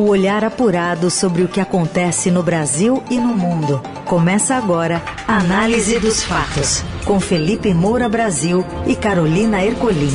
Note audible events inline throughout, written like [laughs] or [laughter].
O olhar apurado sobre o que acontece no Brasil e no mundo. Começa agora a Análise dos Fatos, com Felipe Moura Brasil e Carolina Ercolim.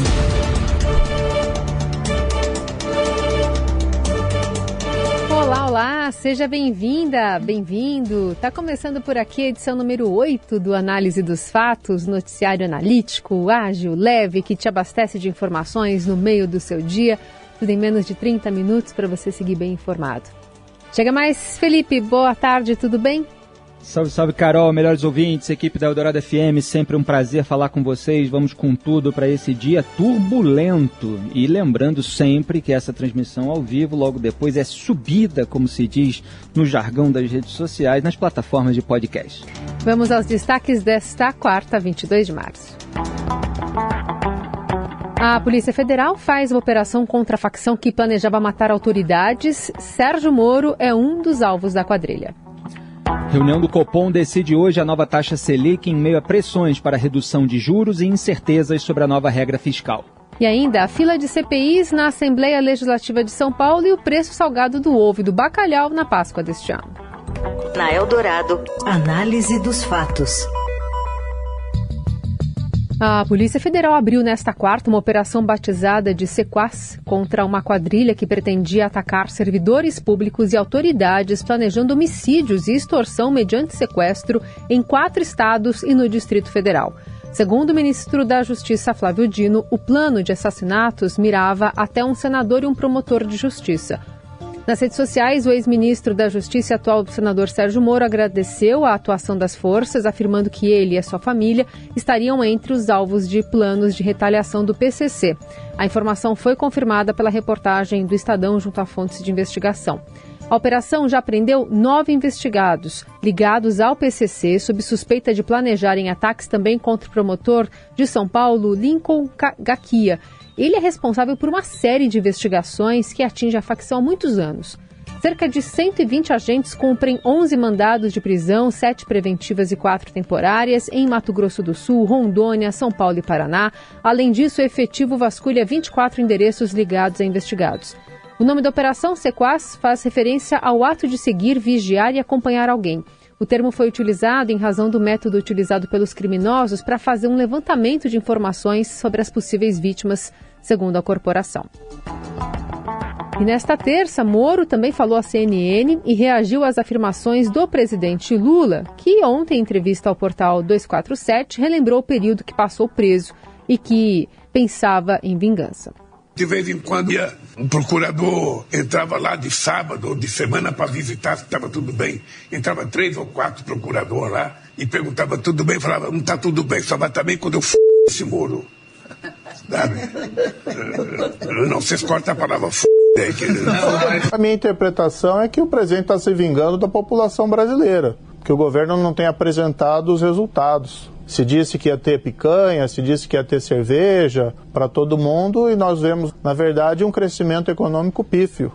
Olá, olá, seja bem-vinda, bem-vindo. Tá começando por aqui a edição número 8 do Análise dos Fatos, noticiário analítico, ágil, leve, que te abastece de informações no meio do seu dia tudo em menos de 30 minutos para você seguir bem informado. Chega mais, Felipe, boa tarde, tudo bem? Salve, salve, Carol, melhores ouvintes, equipe da Eldorado FM, sempre um prazer falar com vocês. Vamos com tudo para esse dia turbulento. E lembrando sempre que essa transmissão ao vivo, logo depois, é subida, como se diz no jargão das redes sociais, nas plataformas de podcast. Vamos aos destaques desta quarta, 22 de março. A Polícia Federal faz uma operação contra a facção que planejava matar autoridades. Sérgio Moro é um dos alvos da quadrilha. Reunião do Copom decide hoje a nova taxa Selic em meio a pressões para redução de juros e incertezas sobre a nova regra fiscal. E ainda a fila de CPIs na Assembleia Legislativa de São Paulo e o preço salgado do ovo e do bacalhau na Páscoa deste ano. Na Eldorado, análise dos fatos. A Polícia Federal abriu nesta quarta uma operação batizada de Sequaz contra uma quadrilha que pretendia atacar servidores públicos e autoridades, planejando homicídios e extorsão mediante sequestro em quatro estados e no Distrito Federal. Segundo o ministro da Justiça Flávio Dino, o plano de assassinatos mirava até um senador e um promotor de justiça. Nas redes sociais, o ex-ministro da Justiça e atual senador Sérgio Moro agradeceu a atuação das forças, afirmando que ele e a sua família estariam entre os alvos de planos de retaliação do PCC. A informação foi confirmada pela reportagem do Estadão junto a fontes de investigação. A operação já prendeu nove investigados ligados ao PCC sob suspeita de planejarem ataques também contra o promotor de São Paulo, Lincoln Gaquia, ele é responsável por uma série de investigações que atinge a facção há muitos anos. Cerca de 120 agentes cumprem 11 mandados de prisão, 7 preventivas e 4 temporárias, em Mato Grosso do Sul, Rondônia, São Paulo e Paraná. Além disso, o efetivo vasculha 24 endereços ligados a investigados. O nome da operação Sequaz faz referência ao ato de seguir, vigiar e acompanhar alguém. O termo foi utilizado em razão do método utilizado pelos criminosos para fazer um levantamento de informações sobre as possíveis vítimas, segundo a corporação. E nesta terça, Moro também falou à CNN e reagiu às afirmações do presidente Lula, que ontem, em entrevista ao portal 247, relembrou o período que passou preso e que pensava em vingança. De vez em quando um procurador entrava lá de sábado ou de semana para visitar se estava tudo bem. Entrava três ou quatro procuradores lá e perguntava tudo bem, falava, não está tudo bem, só vai estar bem quando eu f esse muro. Sabe? [laughs] Não, vocês cortam a palavra f. A minha interpretação é que o presidente está se vingando da população brasileira, que o governo não tem apresentado os resultados. Se disse que ia ter picanha, se disse que ia ter cerveja para todo mundo e nós vemos, na verdade, um crescimento econômico pífio.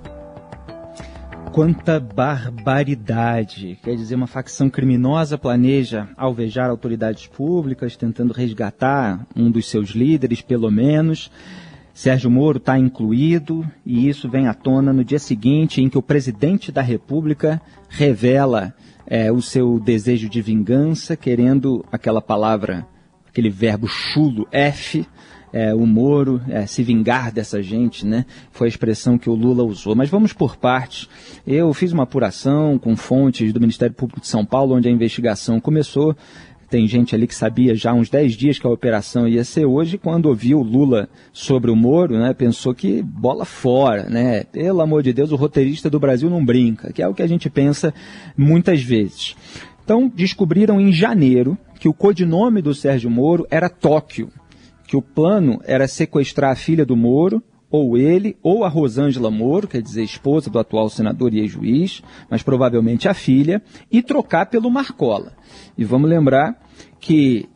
Quanta barbaridade! Quer dizer, uma facção criminosa planeja alvejar autoridades públicas, tentando resgatar um dos seus líderes, pelo menos. Sérgio Moro está incluído, e isso vem à tona no dia seguinte, em que o presidente da República revela é, o seu desejo de vingança, querendo aquela palavra, aquele verbo chulo, F, é, o Moro, é, se vingar dessa gente, né? Foi a expressão que o Lula usou. Mas vamos por partes. Eu fiz uma apuração com fontes do Ministério Público de São Paulo, onde a investigação começou. Tem gente ali que sabia já há uns 10 dias que a operação ia ser hoje, quando ouviu Lula sobre o Moro, né, pensou que bola fora, né? Pelo amor de Deus, o roteirista do Brasil não brinca, que é o que a gente pensa muitas vezes. Então, descobriram em janeiro que o codinome do Sérgio Moro era Tóquio, que o plano era sequestrar a filha do Moro, ou ele, ou a Rosângela Moro, quer dizer, esposa do atual senador e ex-juiz, mas provavelmente a filha, e trocar pelo Marcola. E vamos lembrar que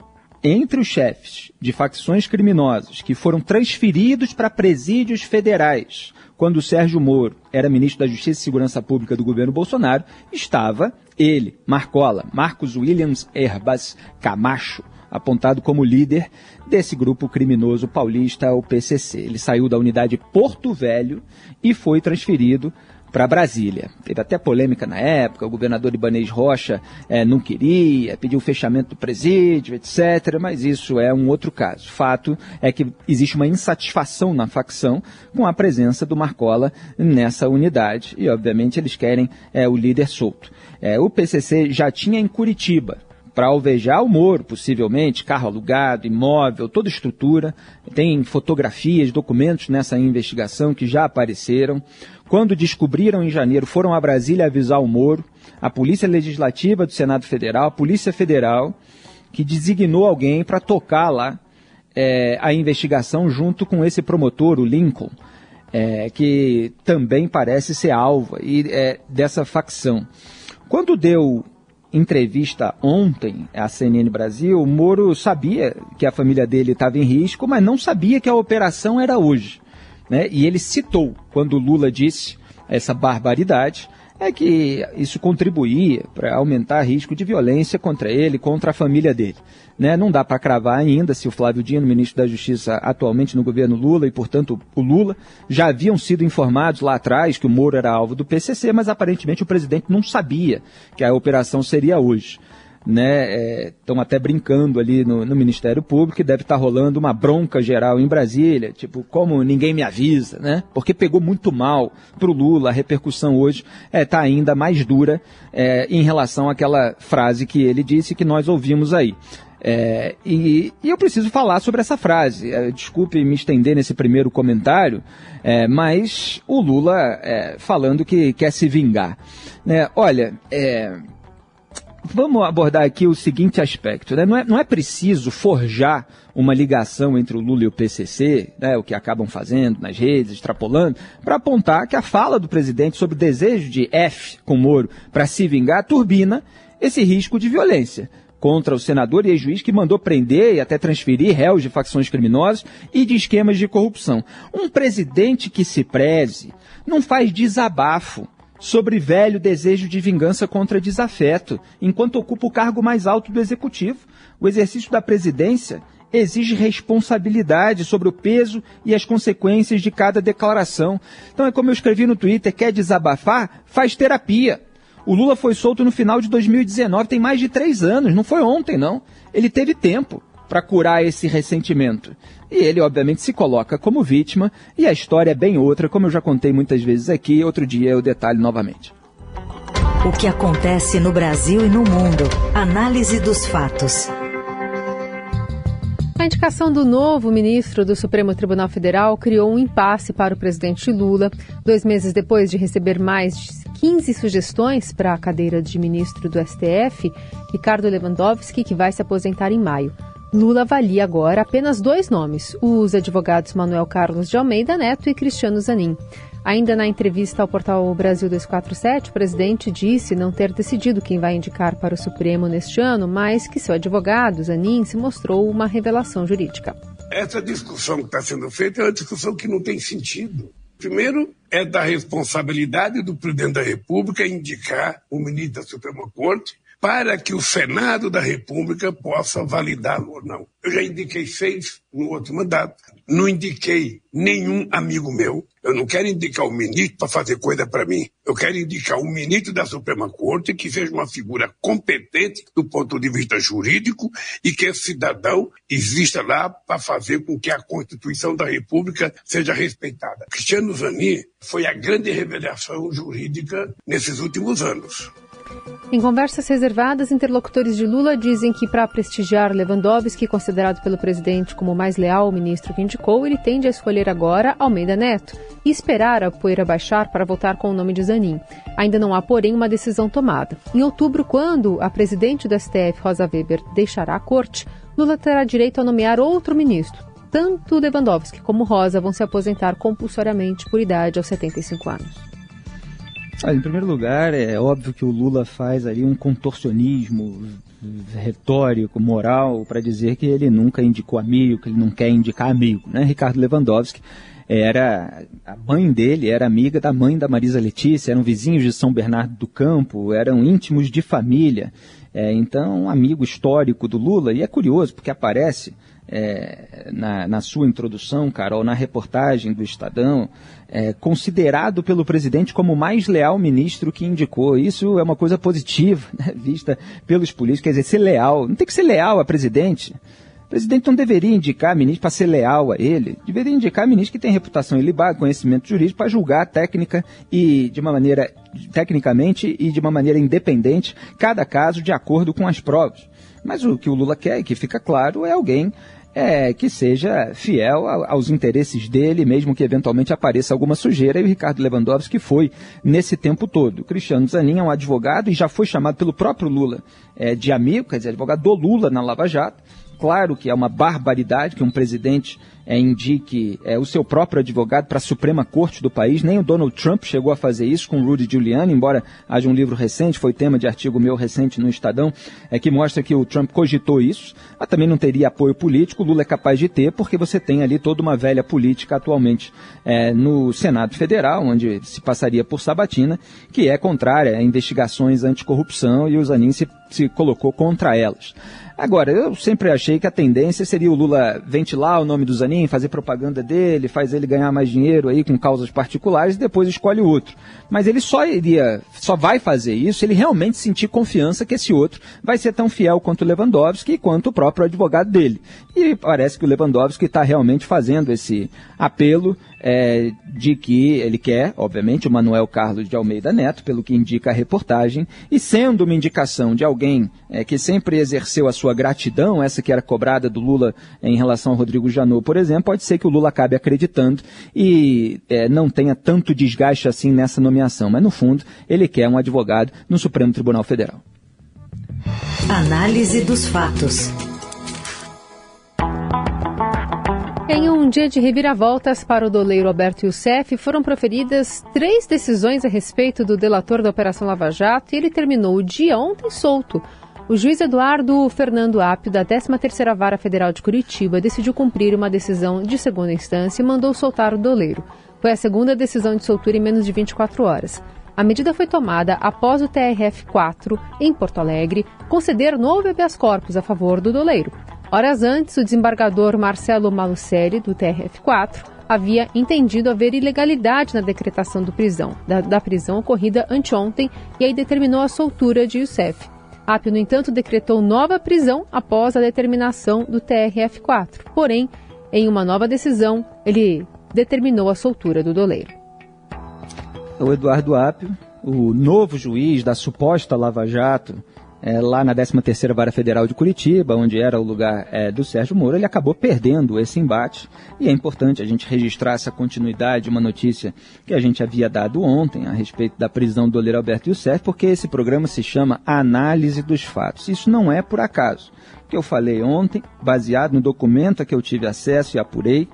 entre os chefes de facções criminosas que foram transferidos para presídios federais quando o Sérgio Moro era ministro da Justiça e Segurança Pública do governo Bolsonaro, estava ele, Marcola, Marcos Williams Herbas Camacho, apontado como líder desse grupo criminoso paulista, o PCC. Ele saiu da unidade Porto Velho e foi transferido para Brasília. Teve até polêmica na época, o governador Ibanez Rocha é, não queria, pediu o fechamento do presídio, etc. Mas isso é um outro caso. Fato é que existe uma insatisfação na facção com a presença do Marcola nessa unidade e, obviamente, eles querem é, o líder solto. É, o PCC já tinha em Curitiba para alvejar o Moro, possivelmente, carro alugado, imóvel, toda estrutura. Tem fotografias, documentos nessa investigação que já apareceram. Quando descobriram em janeiro, foram a Brasília avisar o Moro, a Polícia Legislativa do Senado Federal, a Polícia Federal, que designou alguém para tocar lá é, a investigação junto com esse promotor, o Lincoln, é, que também parece ser alvo e, é, dessa facção. Quando deu entrevista ontem à CNN Brasil, Moro sabia que a família dele estava em risco, mas não sabia que a operação era hoje. Né? E ele citou, quando Lula disse essa barbaridade, é que isso contribuía para aumentar risco de violência contra ele, contra a família dele. Né? Não dá para cravar ainda se o Flávio Dino, ministro da Justiça atualmente no governo Lula, e portanto o Lula, já haviam sido informados lá atrás que o Moro era alvo do PCC, mas aparentemente o presidente não sabia que a operação seria hoje né? Estão é, até brincando ali no, no, Ministério Público e deve estar tá rolando uma bronca geral em Brasília, tipo, como ninguém me avisa, né? Porque pegou muito mal para o Lula, a repercussão hoje está é, tá ainda mais dura é, em relação àquela frase que ele disse que nós ouvimos aí. É, e, e, eu preciso falar sobre essa frase. É, desculpe me estender nesse primeiro comentário, é, mas o Lula é, falando que quer se vingar. Né? Olha, é, vamos abordar aqui o seguinte aspecto. Né? Não, é, não é preciso forjar uma ligação entre o Lula e o PCC, né, o que acabam fazendo nas redes, extrapolando, para apontar que a fala do presidente sobre o desejo de F com Moro para se vingar turbina esse risco de violência contra o senador e ex-juiz que mandou prender e até transferir réus de facções criminosas e de esquemas de corrupção. Um presidente que se preze não faz desabafo sobre velho desejo de vingança contra desafeto, enquanto ocupa o cargo mais alto do executivo. O exercício da presidência exige responsabilidade sobre o peso e as consequências de cada declaração. Então é como eu escrevi no Twitter, quer desabafar? Faz terapia. O Lula foi solto no final de 2019, tem mais de três anos, não foi ontem não. Ele teve tempo para curar esse ressentimento. E ele, obviamente, se coloca como vítima, e a história é bem outra, como eu já contei muitas vezes aqui, outro dia eu detalhe novamente. O que acontece no Brasil e no mundo. Análise dos fatos. A indicação do novo ministro do Supremo Tribunal Federal criou um impasse para o presidente Lula. Dois meses depois de receber mais de 15 sugestões para a cadeira de ministro do STF, Ricardo Lewandowski, que vai se aposentar em maio. Lula avalia agora apenas dois nomes, os advogados Manuel Carlos de Almeida Neto e Cristiano Zanin. Ainda na entrevista ao portal Brasil 247, o presidente disse não ter decidido quem vai indicar para o Supremo neste ano, mas que seu advogado, Zanin, se mostrou uma revelação jurídica. Essa discussão que está sendo feita é uma discussão que não tem sentido. Primeiro, é da responsabilidade do presidente da República indicar o ministro da Suprema Corte para que o Senado da República possa validá-lo ou não. Eu já indiquei seis no outro mandato, não indiquei nenhum amigo meu. Eu não quero indicar o ministro para fazer coisa para mim. Eu quero indicar o ministro da Suprema Corte que seja uma figura competente do ponto de vista jurídico e que esse cidadão exista lá para fazer com que a Constituição da República seja respeitada. Cristiano Zanin foi a grande revelação jurídica nesses últimos anos. Em conversas reservadas, interlocutores de Lula dizem que, para prestigiar Lewandowski, considerado pelo presidente como o mais leal ministro que indicou, ele tende a escolher agora Almeida Neto e esperar a poeira baixar para votar com o nome de Zanin. Ainda não há, porém, uma decisão tomada. Em outubro, quando a presidente do STF, Rosa Weber, deixará a corte, Lula terá direito a nomear outro ministro. Tanto Lewandowski como Rosa vão se aposentar compulsoriamente por idade aos 75 anos. Olha, em primeiro lugar, é óbvio que o Lula faz ali um contorcionismo retórico, moral, para dizer que ele nunca indicou amigo, que ele não quer indicar amigo. Né? Ricardo Lewandowski era a mãe dele era amiga da mãe da Marisa Letícia, eram vizinhos de São Bernardo do Campo, eram íntimos de família. É, então, um amigo histórico do Lula, e é curioso porque aparece é, na, na, sua introdução, Carol, na reportagem do Estadão, é, considerado pelo presidente como o mais leal ministro que indicou. Isso é uma coisa positiva, né, [laughs] vista pelos políticos. Quer dizer, ser leal. Não tem que ser leal a presidente. O presidente não deveria indicar ministro para ser leal a ele. Deveria indicar ministro que tem reputação ilibada, conhecimento jurídico, para julgar técnica e de uma maneira, tecnicamente e de uma maneira independente, cada caso de acordo com as provas. Mas o que o Lula quer, e que fica claro, é alguém é, que seja fiel aos interesses dele, mesmo que eventualmente apareça alguma sujeira, e o Ricardo Lewandowski foi nesse tempo todo. O Cristiano Zanin é um advogado e já foi chamado pelo próprio Lula é, de amigo, quer dizer, advogado do Lula na Lava Jato. Claro que é uma barbaridade que um presidente é, indique é, o seu próprio advogado para a Suprema Corte do país. Nem o Donald Trump chegou a fazer isso com Rudy Giuliani, embora haja um livro recente, foi tema de artigo meu recente no Estadão, é, que mostra que o Trump cogitou isso, mas também não teria apoio político. Lula é capaz de ter, porque você tem ali toda uma velha política atualmente é, no Senado Federal, onde se passaria por sabatina, que é contrária a investigações anticorrupção e o Zanin se, se colocou contra elas. Agora, eu sempre achei que a tendência seria o Lula ventilar o nome do Zanin, fazer propaganda dele, faz ele ganhar mais dinheiro aí com causas particulares e depois escolhe outro. Mas ele só iria, só vai fazer isso se ele realmente sentir confiança que esse outro vai ser tão fiel quanto o Lewandowski quanto o próprio advogado dele. E parece que o Lewandowski está realmente fazendo esse apelo é, de que ele quer, obviamente, o Manuel Carlos de Almeida Neto, pelo que indica a reportagem, e sendo uma indicação de alguém é, que sempre exerceu a sua gratidão, essa que era cobrada do Lula em relação ao Rodrigo Janot, por exemplo, pode ser que o Lula acabe acreditando e é, não tenha tanto desgaste assim nessa nomeação. Mas, no fundo, ele quer um advogado no Supremo Tribunal Federal. Análise dos fatos. Em um dia de reviravoltas para o doleiro Alberto Youssef, foram proferidas três decisões a respeito do delator da Operação Lava Jato e ele terminou o dia ontem solto. O juiz Eduardo Fernando Apio, da 13ª Vara Federal de Curitiba, decidiu cumprir uma decisão de segunda instância e mandou soltar o doleiro. Foi a segunda decisão de soltura em menos de 24 horas. A medida foi tomada após o TRF-4, em Porto Alegre, conceder novo habeas corpus a favor do doleiro. Horas antes, o desembargador Marcelo Malucelli, do TRF4, havia entendido haver ilegalidade na decretação do prisão, da, da prisão ocorrida anteontem e aí determinou a soltura de Youssef. Apio, no entanto, decretou nova prisão após a determinação do TRF4. Porém, em uma nova decisão, ele determinou a soltura do doleiro. O Eduardo Apio, o novo juiz da suposta Lava Jato, é, lá na 13ª Vara Federal de Curitiba, onde era o lugar é, do Sérgio Moro, ele acabou perdendo esse embate. E é importante a gente registrar essa continuidade, uma notícia que a gente havia dado ontem a respeito da prisão do Oleiro Alberto Youssef, porque esse programa se chama Análise dos Fatos. Isso não é por acaso. O que eu falei ontem, baseado no documento a que eu tive acesso e apurei,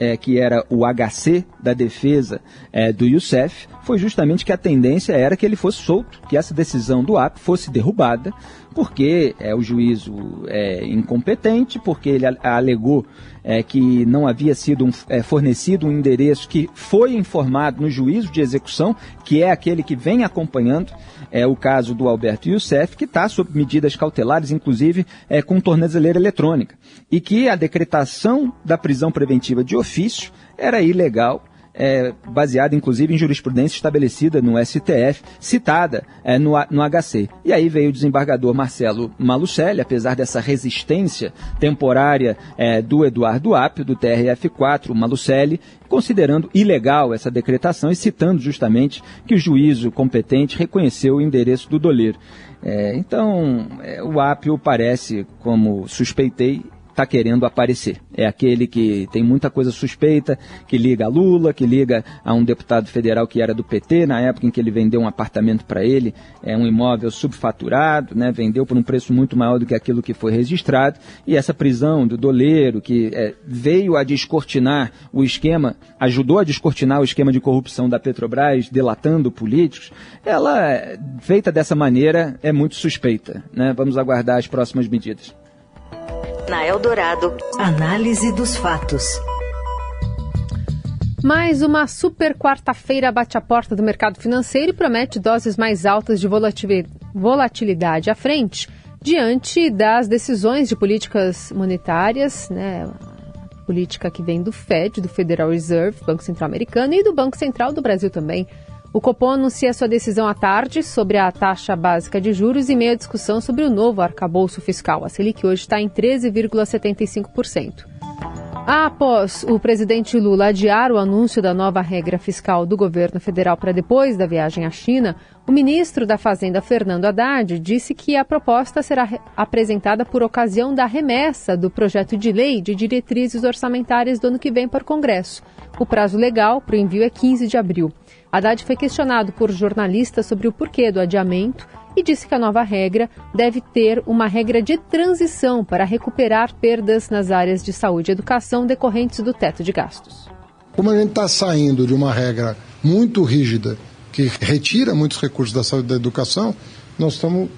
é, que era o HC da defesa é, do Youssef, foi justamente que a tendência era que ele fosse solto, que essa decisão do AP fosse derrubada, porque é o juízo é, incompetente, porque ele alegou é, que não havia sido um, é, fornecido um endereço que foi informado no juízo de execução, que é aquele que vem acompanhando é, o caso do Alberto Youssef, que está sob medidas cautelares, inclusive é, com tornezeleira eletrônica, e que a decretação da prisão preventiva de ofício era ilegal é, baseada inclusive em jurisprudência estabelecida no STF, citada é, no, no HC. E aí veio o desembargador Marcelo Malucelli, apesar dessa resistência temporária é, do Eduardo Apio, do TRF4, Malucelli, considerando ilegal essa decretação e citando justamente que o juízo competente reconheceu o endereço do doleiro. É, então, é, o Apio parece, como suspeitei, está querendo aparecer. É aquele que tem muita coisa suspeita, que liga a Lula, que liga a um deputado federal que era do PT, na época em que ele vendeu um apartamento para ele, é um imóvel subfaturado, né, vendeu por um preço muito maior do que aquilo que foi registrado, e essa prisão do doleiro, que é, veio a descortinar o esquema, ajudou a descortinar o esquema de corrupção da Petrobras, delatando políticos, ela, feita dessa maneira, é muito suspeita. Né? Vamos aguardar as próximas medidas. Na Eldorado, análise dos fatos. Mais uma super quarta-feira bate a porta do mercado financeiro e promete doses mais altas de volatilidade à frente diante das decisões de políticas monetárias, né, política que vem do Fed, do Federal Reserve, Banco Central Americano, e do Banco Central do Brasil também. O Copom anuncia sua decisão à tarde sobre a taxa básica de juros e meia discussão sobre o novo arcabouço fiscal. A Selic hoje está em 13,75%. Após o presidente Lula adiar o anúncio da nova regra fiscal do governo federal para depois da viagem à China, o ministro da Fazenda, Fernando Haddad, disse que a proposta será apresentada por ocasião da remessa do projeto de lei de diretrizes orçamentárias do ano que vem para o Congresso. O prazo legal para o envio é 15 de abril. Haddad foi questionado por jornalistas sobre o porquê do adiamento e disse que a nova regra deve ter uma regra de transição para recuperar perdas nas áreas de saúde e educação decorrentes do teto de gastos. Como a gente está saindo de uma regra muito rígida que retira muitos recursos da saúde e da educação, nós estamos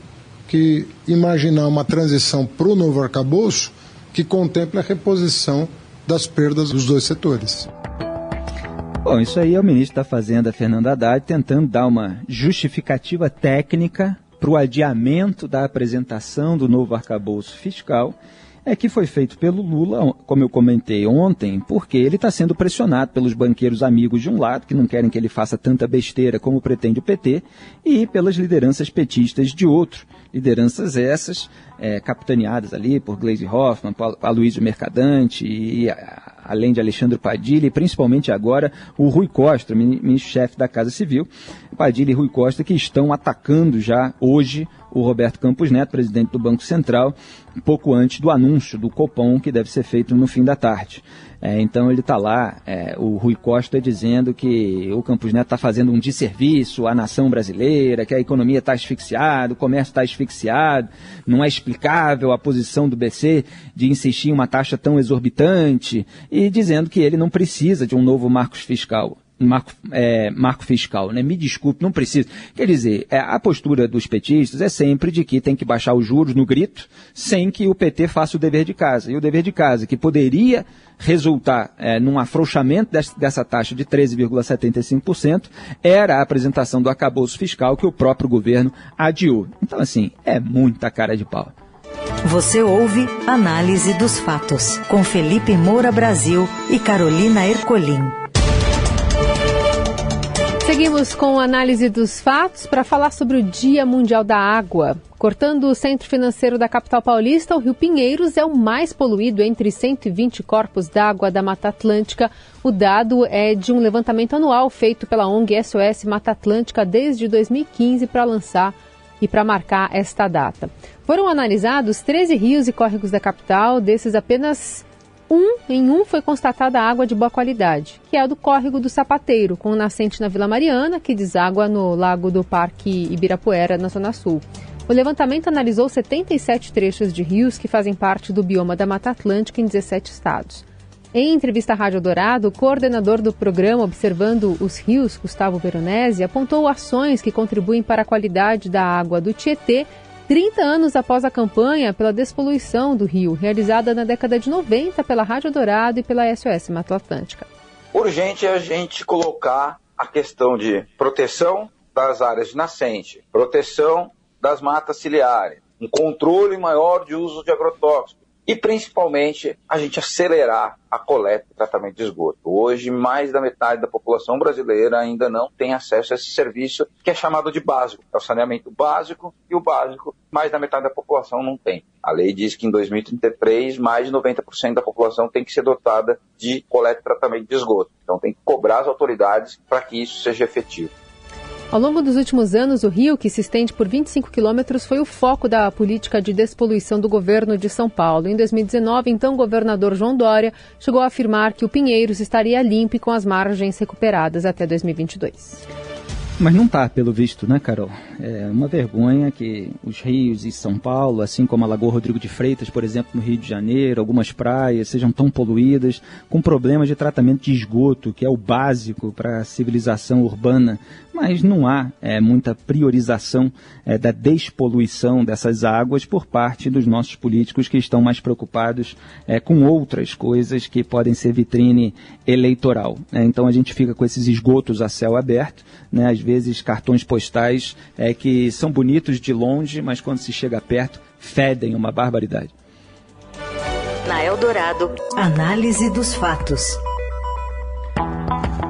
que imaginar uma transição para o novo arcabouço que contemple a reposição das perdas dos dois setores. Bom, isso aí é o ministro da Fazenda, Fernando Haddad, tentando dar uma justificativa técnica para o adiamento da apresentação do novo arcabouço fiscal, é que foi feito pelo Lula, como eu comentei ontem, porque ele está sendo pressionado pelos banqueiros amigos de um lado, que não querem que ele faça tanta besteira como pretende o PT, e pelas lideranças petistas de outro. Lideranças essas, é, capitaneadas ali por Gleisi Hoffmann, Aloysio Mercadante e além de Alexandre Padilha, e principalmente agora o Rui Costa, ministro-chefe da Casa Civil, Padilha e Rui Costa, que estão atacando já hoje o Roberto Campos Neto, presidente do Banco Central, pouco antes do anúncio do Copom, que deve ser feito no fim da tarde. É, então ele está lá, é, o Rui Costa, dizendo que o Campos Neto está fazendo um desserviço à nação brasileira, que a economia está asfixiada, o comércio está asfixiado, não é explicável a posição do BC de insistir em uma taxa tão exorbitante, e dizendo que ele não precisa de um novo marco fiscal marco, é, marco fiscal, né? Me desculpe, não precisa. Quer dizer, é, a postura dos petistas é sempre de que tem que baixar os juros no grito, sem que o PT faça o dever de casa. E o dever de casa, que poderia resultar é, num afrouxamento dessa, dessa taxa de 13,75%, era a apresentação do acabouço fiscal que o próprio governo adiou. Então, assim, é muita cara de pau. Você ouve Análise dos Fatos, com Felipe Moura Brasil e Carolina Ercolim. Seguimos com a análise dos fatos para falar sobre o Dia Mundial da Água. Cortando o centro financeiro da capital paulista, o Rio Pinheiros é o mais poluído entre 120 corpos d'água da Mata Atlântica. O dado é de um levantamento anual feito pela ONG SOS Mata Atlântica desde 2015 para lançar e para marcar esta data. Foram analisados 13 rios e córregos da capital, desses apenas um, em um foi constatada água de boa qualidade, que é a do córrego do Sapateiro, com nascente na Vila Mariana, que deságua no lago do Parque Ibirapuera, na Zona Sul. O levantamento analisou 77 trechos de rios que fazem parte do bioma da Mata Atlântica em 17 estados. Em entrevista à Rádio Dourado, o coordenador do programa Observando os Rios, Gustavo Veronese, apontou ações que contribuem para a qualidade da água do Tietê 30 anos após a campanha pela despoluição do rio, realizada na década de 90 pela Rádio Dourado e pela SOS Mata Atlântica. Urgente é a gente colocar a questão de proteção das áreas de nascente, proteção das matas ciliares, um controle maior de uso de agrotóxicos, e principalmente a gente acelerar a coleta e tratamento de esgoto. Hoje, mais da metade da população brasileira ainda não tem acesso a esse serviço que é chamado de básico. É o saneamento básico e o básico, mais da metade da população não tem. A lei diz que em 2033, mais de 90% da população tem que ser dotada de coleta e tratamento de esgoto. Então tem que cobrar as autoridades para que isso seja efetivo. Ao longo dos últimos anos, o rio, que se estende por 25 quilômetros, foi o foco da política de despoluição do governo de São Paulo. Em 2019, então, governador João Dória chegou a afirmar que o Pinheiros estaria limpo e com as margens recuperadas até 2022. Mas não está, pelo visto, né, Carol? É uma vergonha que os rios e São Paulo, assim como a Lagoa Rodrigo de Freitas, por exemplo, no Rio de Janeiro, algumas praias sejam tão poluídas, com problemas de tratamento de esgoto, que é o básico para a civilização urbana mas não há é, muita priorização é, da despoluição dessas águas por parte dos nossos políticos que estão mais preocupados é, com outras coisas que podem ser vitrine eleitoral. Né? Então a gente fica com esses esgotos a céu aberto, né? às vezes cartões postais é, que são bonitos de longe, mas quando se chega perto fedem uma barbaridade. Na Eldorado, análise dos fatos.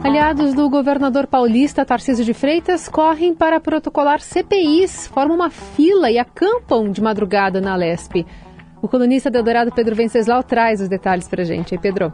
Aliados do governador paulista Tarcísio de Freitas correm para protocolar CPIs, formam uma fila e acampam de madrugada na Lesp. O colunista do Eldorado, Pedro Venceslau, traz os detalhes para a gente. Aí, Pedro.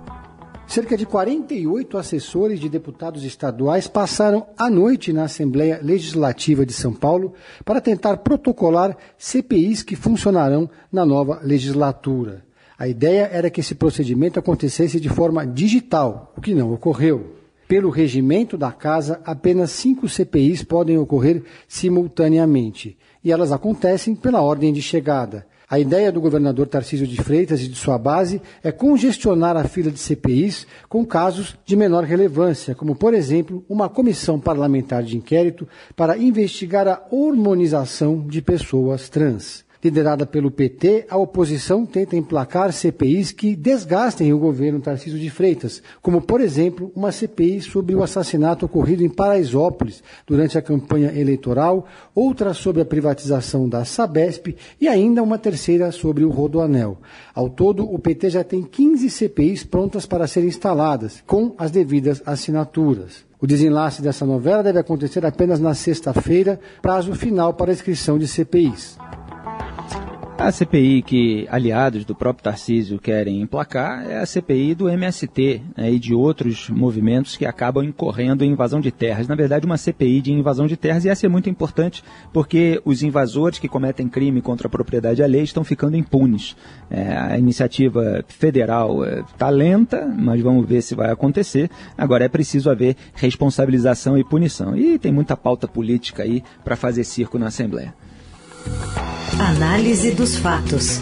Cerca de 48 assessores de deputados estaduais passaram a noite na Assembleia Legislativa de São Paulo para tentar protocolar CPIs que funcionarão na nova legislatura. A ideia era que esse procedimento acontecesse de forma digital, o que não ocorreu. Pelo regimento da casa, apenas cinco CPIs podem ocorrer simultaneamente, e elas acontecem pela ordem de chegada. A ideia do governador Tarcísio de Freitas e de sua base é congestionar a fila de CPIs com casos de menor relevância, como, por exemplo, uma comissão parlamentar de inquérito para investigar a hormonização de pessoas trans. Liderada pelo PT, a oposição tenta emplacar CPIs que desgastem o governo Tarcísio de Freitas, como, por exemplo, uma CPI sobre o assassinato ocorrido em Paraisópolis durante a campanha eleitoral, outra sobre a privatização da Sabesp e ainda uma terceira sobre o Rodoanel. Ao todo, o PT já tem 15 CPIs prontas para serem instaladas, com as devidas assinaturas. O desenlace dessa novela deve acontecer apenas na sexta-feira, prazo final para inscrição de CPIs. A CPI que aliados do próprio Tarcísio querem emplacar é a CPI do MST né, e de outros movimentos que acabam incorrendo em invasão de terras. Na verdade, uma CPI de invasão de terras, e essa é muito importante porque os invasores que cometem crime contra a propriedade alheia estão ficando impunes. É, a iniciativa federal está é, lenta, mas vamos ver se vai acontecer. Agora é preciso haver responsabilização e punição. E tem muita pauta política aí para fazer circo na Assembleia. Análise dos fatos.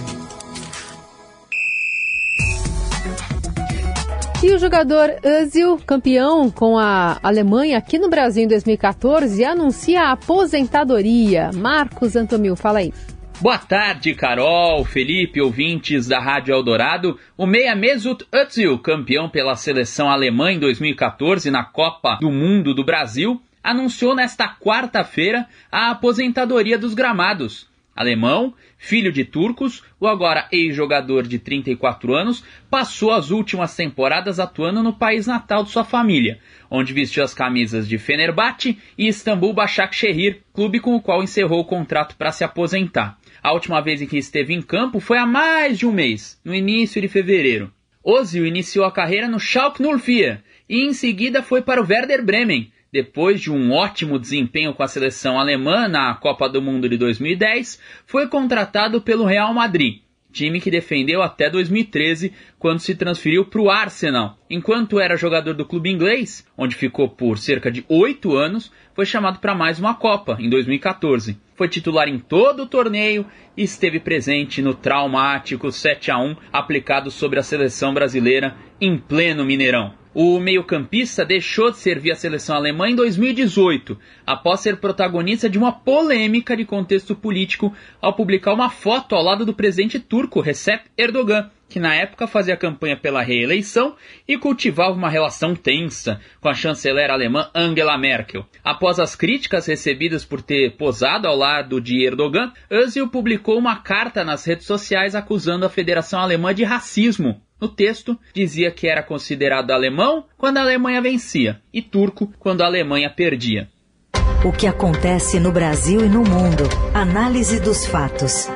E o jogador Özil, campeão com a Alemanha aqui no Brasil em 2014, anuncia a aposentadoria. Marcos Antomil, fala aí. Boa tarde, Carol, Felipe, ouvintes da Rádio Eldorado. O meia Mesut Özil, campeão pela seleção alemã em 2014 na Copa do Mundo do Brasil, anunciou nesta quarta-feira a aposentadoria dos gramados alemão, filho de turcos, o agora ex-jogador de 34 anos, passou as últimas temporadas atuando no país natal de sua família, onde vestiu as camisas de Fenerbahçe e Istambul Başakşehir, clube com o qual encerrou o contrato para se aposentar. A última vez em que esteve em campo foi há mais de um mês, no início de fevereiro. Ozil iniciou a carreira no Schalke 04 e em seguida foi para o Werder Bremen, depois de um ótimo desempenho com a seleção alemã na Copa do Mundo de 2010, foi contratado pelo Real Madrid, time que defendeu até 2013, quando se transferiu para o Arsenal. Enquanto era jogador do clube inglês, onde ficou por cerca de oito anos, foi chamado para mais uma Copa, em 2014. Foi titular em todo o torneio e esteve presente no traumático 7 a 1 aplicado sobre a seleção brasileira em pleno Mineirão. O meio-campista deixou de servir a seleção alemã em 2018, após ser protagonista de uma polêmica de contexto político ao publicar uma foto ao lado do presidente turco Recep Erdogan, que na época fazia campanha pela reeleição e cultivava uma relação tensa com a chanceler alemã Angela Merkel. Após as críticas recebidas por ter posado ao lado de Erdogan, Özil publicou uma carta nas redes sociais acusando a Federação Alemã de racismo no texto, dizia que era considerado alemão quando a Alemanha vencia e turco quando a Alemanha perdia. O que acontece no Brasil e no mundo. Análise dos fatos.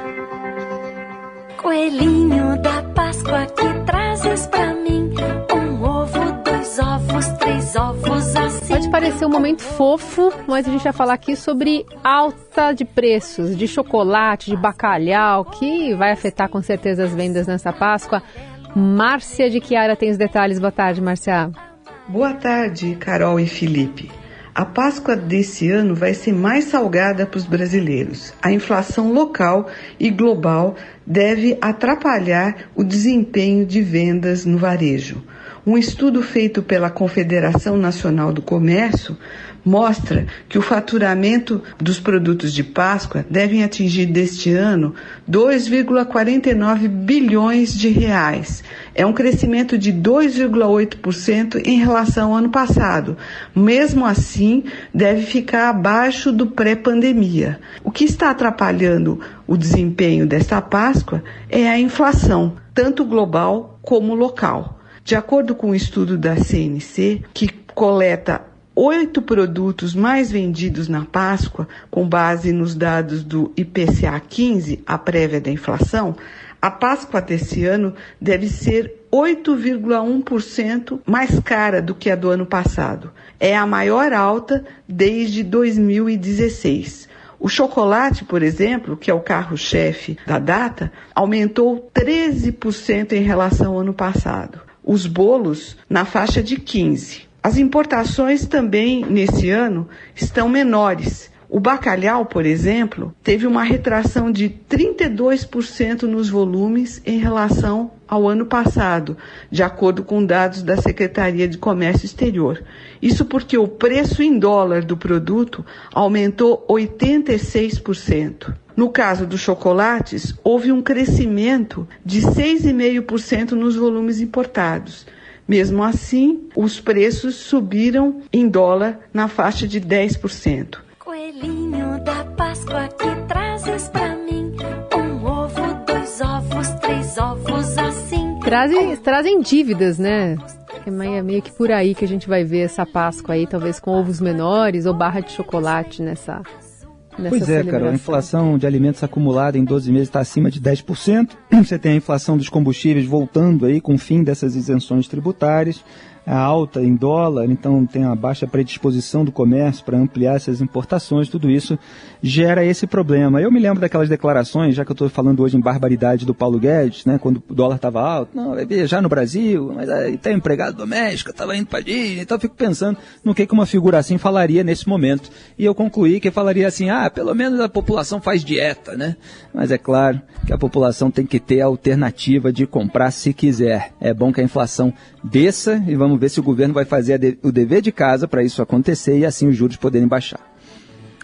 Coelhinho da Páscoa que trazes pra mim um ovo, dois ovos, três ovos assim. Pode parecer um momento fofo, mas a gente vai falar aqui sobre alta de preços de chocolate, de bacalhau, que vai afetar com certeza as vendas nessa Páscoa. Márcia de Chiara tem os detalhes. Boa tarde, Márcia. Boa tarde, Carol e Felipe. A Páscoa desse ano vai ser mais salgada para os brasileiros. A inflação local e global deve atrapalhar o desempenho de vendas no varejo. Um estudo feito pela Confederação Nacional do Comércio mostra que o faturamento dos produtos de Páscoa devem atingir deste ano 2,49 bilhões de reais. É um crescimento de 2,8% em relação ao ano passado. Mesmo assim, deve ficar abaixo do pré-pandemia. O que está atrapalhando o desempenho desta Páscoa é a inflação, tanto global como local. De acordo com o um estudo da CNC, que coleta oito produtos mais vendidos na Páscoa, com base nos dados do IPCA 15, a prévia da inflação, a Páscoa desse ano deve ser 8,1% mais cara do que a do ano passado. É a maior alta desde 2016. O chocolate, por exemplo, que é o carro-chefe da data, aumentou 13% em relação ao ano passado. Os bolos na faixa de 15%. As importações também nesse ano estão menores. O bacalhau, por exemplo, teve uma retração de 32% nos volumes em relação ao ano passado, de acordo com dados da Secretaria de Comércio Exterior. Isso porque o preço em dólar do produto aumentou 86%. No caso dos chocolates, houve um crescimento de 6,5% nos volumes importados mesmo assim, os preços subiram em dólar na faixa de 10%. Coelhinho da Páscoa que trazes pra mim um ovo, dois ovos, três ovos. Trazem, trazem dívidas, né? É meio que por aí que a gente vai ver essa Páscoa aí, talvez com ovos menores ou barra de chocolate nessa pois é, cara, a inflação de alimentos acumulada em 12 meses está acima de 10%. [clears throat] Você tem a inflação dos combustíveis voltando aí com o fim dessas isenções tributárias alta em dólar, então tem a baixa predisposição do comércio para ampliar essas importações, tudo isso gera esse problema. Eu me lembro daquelas declarações, já que eu estou falando hoje em barbaridade do Paulo Guedes, né, quando o dólar estava alto, não, vai no Brasil, mas aí tem empregado doméstico, estava indo para Disney, então eu fico pensando no que, que uma figura assim falaria nesse momento. E eu concluí que falaria assim, ah, pelo menos a população faz dieta, né? Mas é claro que a população tem que ter a alternativa de comprar se quiser. É bom que a inflação desça e vamos ver se o governo vai fazer o dever de casa para isso acontecer e assim os juros poderem baixar.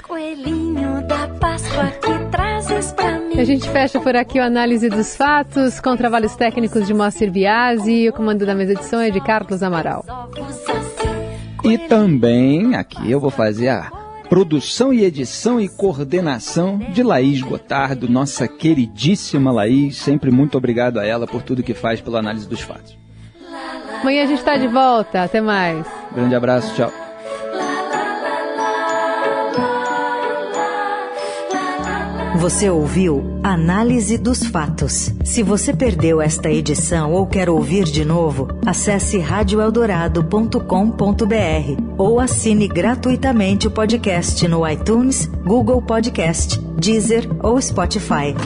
Coelhinho da Páscoa que trazes pra mim. A gente fecha por aqui o análise dos fatos com trabalhos técnicos de Moacir Biasi e o comando da mesa de som é de Carlos Amaral. E também aqui eu vou fazer a produção e edição e coordenação de Laís Gotardo, nossa queridíssima Laís. Sempre muito obrigado a ela por tudo que faz pela análise dos fatos. Amanhã a gente está de volta. Até mais. Grande abraço. Tchau. Você ouviu Análise dos Fatos. Se você perdeu esta edição ou quer ouvir de novo, acesse radioeldorado.com.br ou assine gratuitamente o podcast no iTunes, Google Podcast, Deezer ou Spotify.